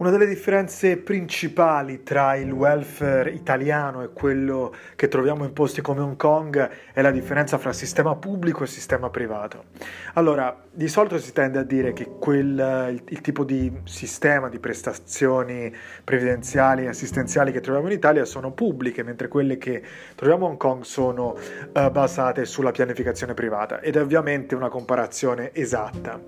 Una delle differenze principali tra il welfare italiano e quello che troviamo in posti come Hong Kong è la differenza fra sistema pubblico e sistema privato. Allora, di solito si tende a dire che quel, il, il, tipo di sistema di prestazioni previdenziali e assistenziali che troviamo in Italia sono pubbliche, mentre quelle che troviamo a Hong Kong sono uh, basate sulla pianificazione privata ed è ovviamente una comparazione esatta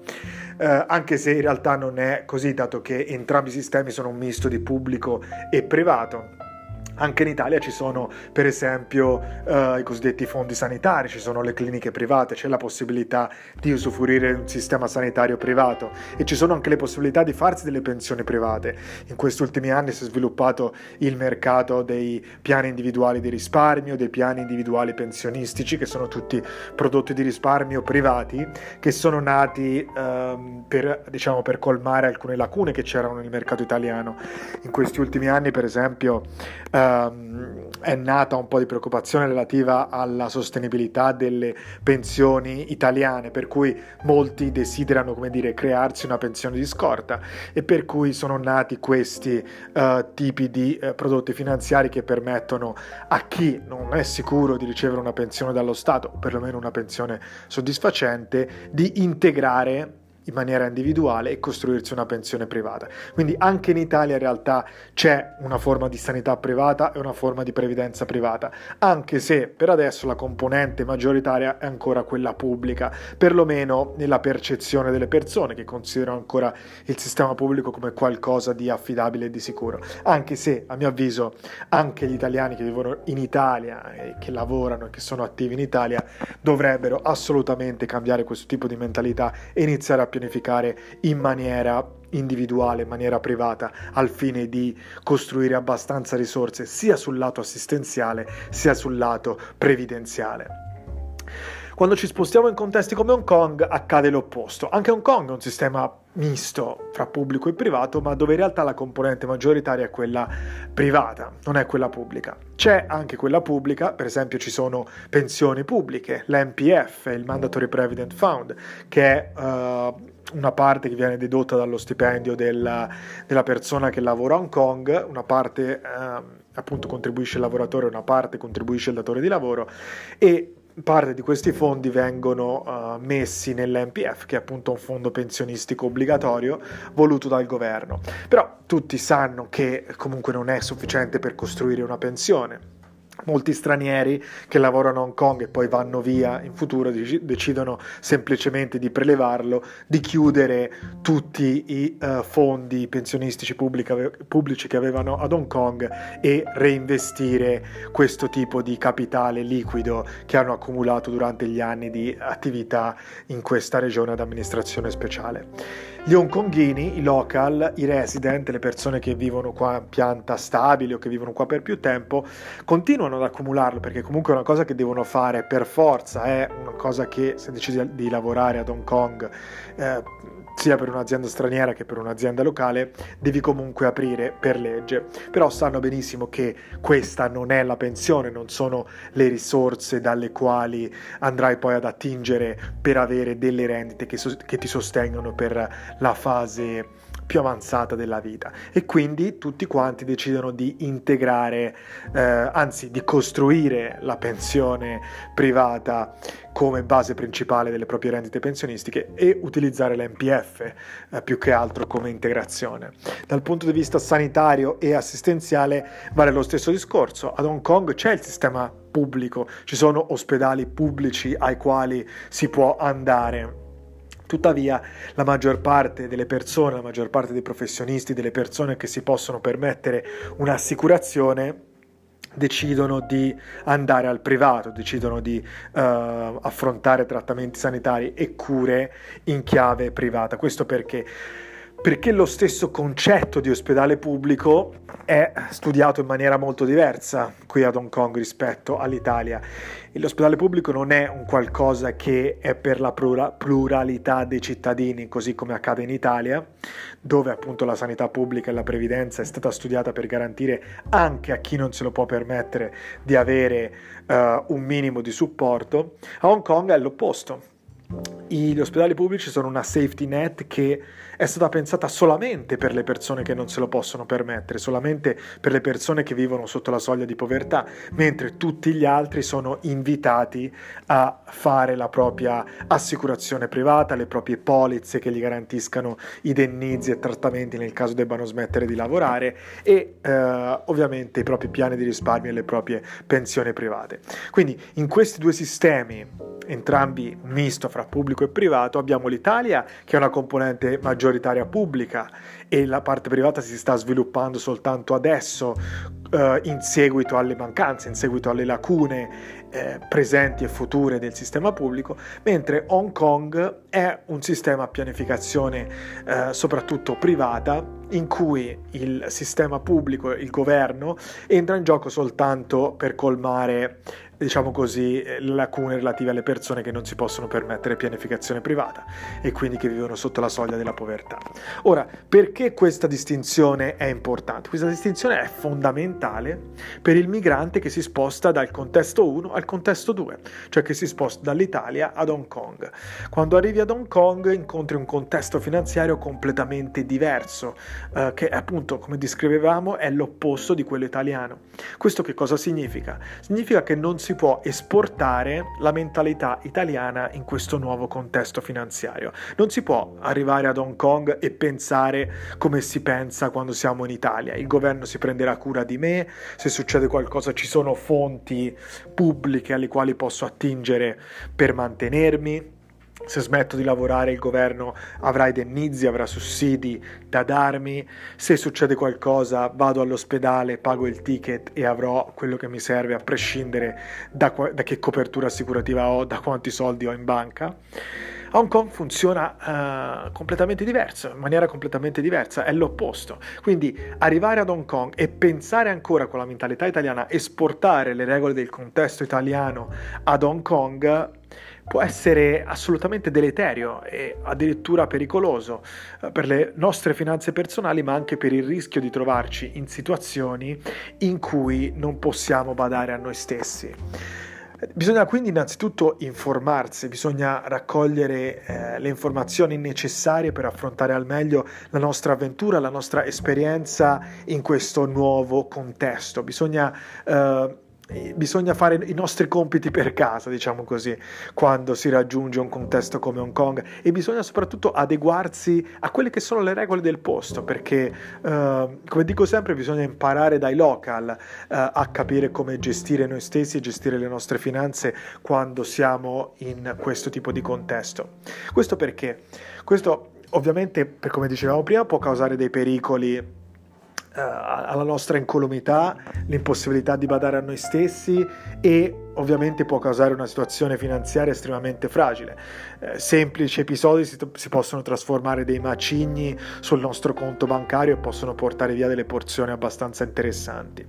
eh, anche se in realtà non è così, dato che entrambi i sistemi sono un misto di pubblico e privato. Anche in Italia ci sono per esempio uh, i cosiddetti fondi sanitari, ci sono le cliniche private, c'è la possibilità di usufruire di un sistema sanitario privato e ci sono anche le possibilità di farsi delle pensioni private. In questi ultimi anni si è sviluppato il mercato dei piani individuali di risparmio, dei piani individuali pensionistici, che sono tutti prodotti di risparmio privati che sono nati um, per, diciamo, per colmare alcune lacune che c'erano nel mercato italiano. In questi ultimi anni, per esempio, uh, ehm, è nata un po' di preoccupazione relativa alla sostenibilità delle pensioni italiane, per cui molti desiderano, come dire, crearsi una pensione di scorta e per cui sono nati questi uh, tipi di uh, prodotti finanziari che permettono a chi non è sicuro di ricevere una pensione dallo Stato, o perlomeno una pensione soddisfacente, di integrare in maniera individuale e costruirsi una pensione privata. Quindi anche in Italia in realtà c'è una forma di sanità privata e una forma di previdenza privata, anche se per adesso la componente maggioritaria è ancora quella pubblica, perlomeno nella percezione delle persone che considerano ancora il sistema pubblico come qualcosa di affidabile e di sicuro, anche se a mio avviso anche gli italiani che vivono in Italia e che lavorano e che sono attivi in Italia dovrebbero assolutamente cambiare questo tipo di mentalità e iniziare a pianificare in maniera individuale, in maniera privata, al fine di costruire abbastanza risorse sia sul lato assistenziale sia sul lato previdenziale. Quando ci spostiamo in contesti come Hong Kong accade l'opposto. Anche Hong Kong è un sistema misto fra pubblico e privato, ma dove in realtà la componente maggioritaria è quella privata, non è quella pubblica. C'è anche quella pubblica, per esempio ci sono pensioni pubbliche, l'MPF, il Mandatory Prevident Fund, che è uh, una parte che viene dedotta dallo stipendio della, della, persona che lavora a Hong Kong, una parte uh, appunto contribuisce il lavoratore, una parte contribuisce il datore di lavoro e parte di questi fondi vengono uh, messi nell'NPF, che è appunto un fondo pensionistico obbligatorio voluto dal governo. Però tutti sanno che comunque non è sufficiente per costruire una pensione molti stranieri che lavorano a Hong Kong e poi vanno via in futuro decidono semplicemente di prelevarlo, di chiudere tutti i uh, fondi pensionistici pubblici che avevano ad Hong Kong e reinvestire questo tipo di capitale liquido che hanno accumulato durante gli anni di attività in questa regione ad amministrazione speciale. Gli hongkonghini, i local, i resident, le persone che vivono qua in pianta stabile o che vivono qua per più tempo, continuano ad accumularlo perché comunque è una cosa che devono fare per forza, è una cosa che se decidi di lavorare ad Hong Kong eh, sia per un'azienda straniera che per un'azienda locale, devi comunque aprire per legge. Però sanno benissimo che questa non è la pensione, non sono le risorse dalle quali andrai poi ad attingere per avere delle rendite che, so- che ti sostengono per la fase più avanzata della vita e quindi tutti quanti decidono di integrare, eh, anzi di costruire la pensione privata come base principale delle proprie rendite pensionistiche e utilizzare l'NPF eh, più che altro come integrazione. Dal punto di vista sanitario e assistenziale vale lo stesso discorso. Ad Hong Kong c'è il sistema pubblico, ci sono ospedali pubblici ai quali si può andare. Tuttavia la maggior parte delle persone, la maggior parte dei professionisti, delle persone che si possono permettere un'assicurazione decidono di andare al privato, decidono di uh, affrontare trattamenti sanitari e cure in chiave privata. Questo perché perché lo stesso concetto di ospedale pubblico è studiato in maniera molto diversa qui ad Hong Kong rispetto all'Italia. L'ospedale pubblico non è un qualcosa che è per la pluralità dei cittadini, così come accade in Italia, dove appunto la sanità pubblica e la previdenza è stata studiata per garantire anche a chi non se lo può permettere di avere uh, un minimo di supporto. A Hong Kong è l'opposto gli ospedali pubblici sono una safety net che è stata pensata solamente per le persone che non se lo possono permettere, solamente per le persone che vivono sotto la soglia di povertà, mentre tutti gli altri sono invitati a fare la propria assicurazione privata, le proprie polizze che gli garantiscano i dennizi e trattamenti nel caso debbano smettere di lavorare e eh, ovviamente i propri piani di risparmio e le proprie pensioni private. Quindi in questi due sistemi, entrambi misto fra pubblico e privato, abbiamo l'Italia che è una componente maggioritaria pubblica e la parte privata si sta sviluppando soltanto adesso eh, in seguito alle mancanze, in seguito alle lacune eh, presenti e future del sistema pubblico, mentre Hong Kong è un sistema a pianificazione eh, soprattutto privata in cui il sistema pubblico, il governo, entra in gioco soltanto per colmare diciamo così, le lacune relative alle persone che non si possono permettere pianificazione privata e quindi che vivono sotto la soglia della povertà. Ora, perché questa distinzione è importante? Questa distinzione è fondamentale per il migrante che si sposta dal contesto 1 al contesto 2, cioè che si sposta dall'Italia ad Hong Kong. Quando arrivi ad Hong Kong incontri un contesto finanziario completamente diverso, eh, che appunto, come descrivevamo, è l'opposto di quello italiano. Questo che cosa significa? Significa che non si può esportare la mentalità italiana in questo nuovo contesto finanziario. Non si può arrivare ad Hong Kong e pensare come si pensa quando siamo in Italia. Il governo si prenderà cura di me, se succede qualcosa ci sono fonti pubbliche alle quali posso attingere per mantenermi se smetto di lavorare il governo avrà indennizi, avrà sussidi da darmi, se succede qualcosa vado all'ospedale, pago il ticket e avrò quello che mi serve a prescindere da, da che copertura assicurativa ho, da quanti soldi ho in banca. Hong Kong funziona uh, completamente diverso, in maniera completamente diversa, è l'opposto. Quindi arrivare ad Hong Kong e pensare ancora con la mentalità italiana, esportare le regole del contesto italiano ad Hong Kong può essere assolutamente deleterio e addirittura pericoloso eh, per le nostre finanze personali, ma anche per il rischio di trovarci in situazioni in cui non possiamo badare a noi stessi. Bisogna quindi innanzitutto informarsi, bisogna raccogliere eh, le informazioni necessarie per affrontare al meglio la nostra avventura, la nostra esperienza in questo nuovo contesto. Bisogna eh, bisogna fare i nostri compiti per casa, diciamo così, quando si raggiunge un contesto come Hong Kong e bisogna soprattutto adeguarsi a quelle che sono le regole del posto, perché uh, come dico sempre bisogna imparare dai local uh, a capire come gestire noi stessi e gestire le nostre finanze quando siamo in questo tipo di contesto. Questo perché? Questo ovviamente, come dicevamo prima, può causare dei pericoli alla nostra incolumità, l'impossibilità di badare a noi stessi e ovviamente può causare una situazione finanziaria estremamente fragile. Eh, semplici episodi si, si, possono trasformare dei macigni sul nostro conto bancario e possono portare via delle porzioni abbastanza interessanti.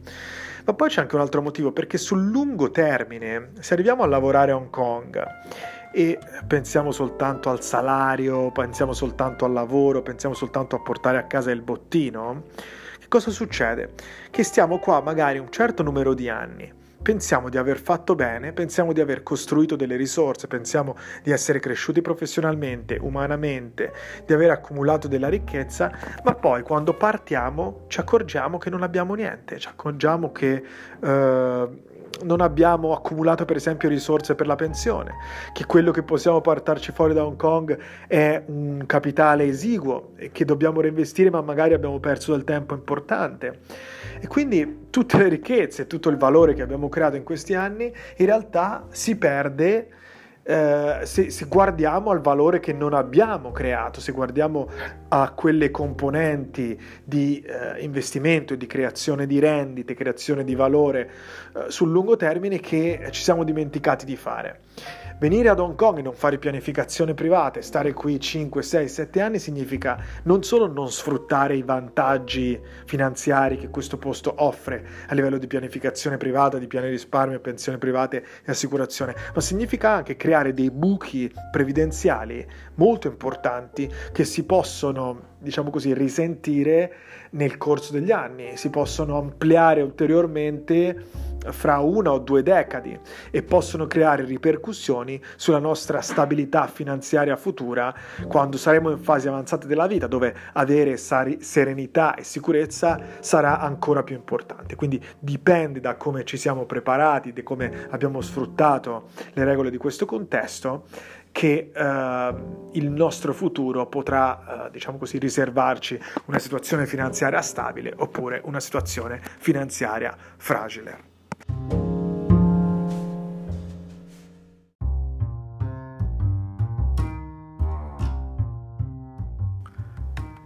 Ma poi c'è anche un altro motivo, perché sul lungo termine, se arriviamo a lavorare a Hong Kong e pensiamo soltanto al salario, pensiamo soltanto al lavoro, pensiamo soltanto a portare a casa il bottino, cosa succede? Che stiamo qua magari un certo numero di anni, pensiamo di aver fatto bene, pensiamo di aver costruito delle risorse, pensiamo di essere cresciuti professionalmente, umanamente, di aver accumulato della ricchezza, ma poi quando partiamo ci accorgiamo che non abbiamo niente, ci accorgiamo che... Uh, non abbiamo accumulato per esempio risorse per la pensione, che quello che possiamo portarci fuori da Hong Kong è un capitale esiguo e che dobbiamo reinvestire ma magari abbiamo perso del tempo importante. E quindi tutte le ricchezze, tutto il valore che abbiamo creato in questi anni in realtà si perde eh, se, se, guardiamo al valore che non abbiamo creato, se guardiamo a quelle componenti di eh, investimento, di creazione di rendite, creazione di valore eh, sul lungo termine che ci siamo dimenticati di fare. Venire ad Hong Kong e non fare pianificazione privata e stare qui 5, 6, 7 anni significa non solo non sfruttare i vantaggi finanziari che questo posto offre a livello di pianificazione privata, di piani risparmio, pensioni private e assicurazione, ma significa anche creare dei buchi previdenziali molto importanti che si possono, diciamo così, risentire nel corso degli anni, si possono ampliare ulteriormente fra una o due decadi e possono creare ripercussioni sulla nostra stabilità finanziaria futura quando saremo in fasi avanzate della vita dove avere serenità e sicurezza sarà ancora più importante. Quindi dipende da come ci siamo preparati, di come abbiamo sfruttato le regole di questo contesto che eh, il nostro futuro potrà, eh, diciamo così, riservarci una situazione finanziaria stabile oppure una situazione finanziaria fragile.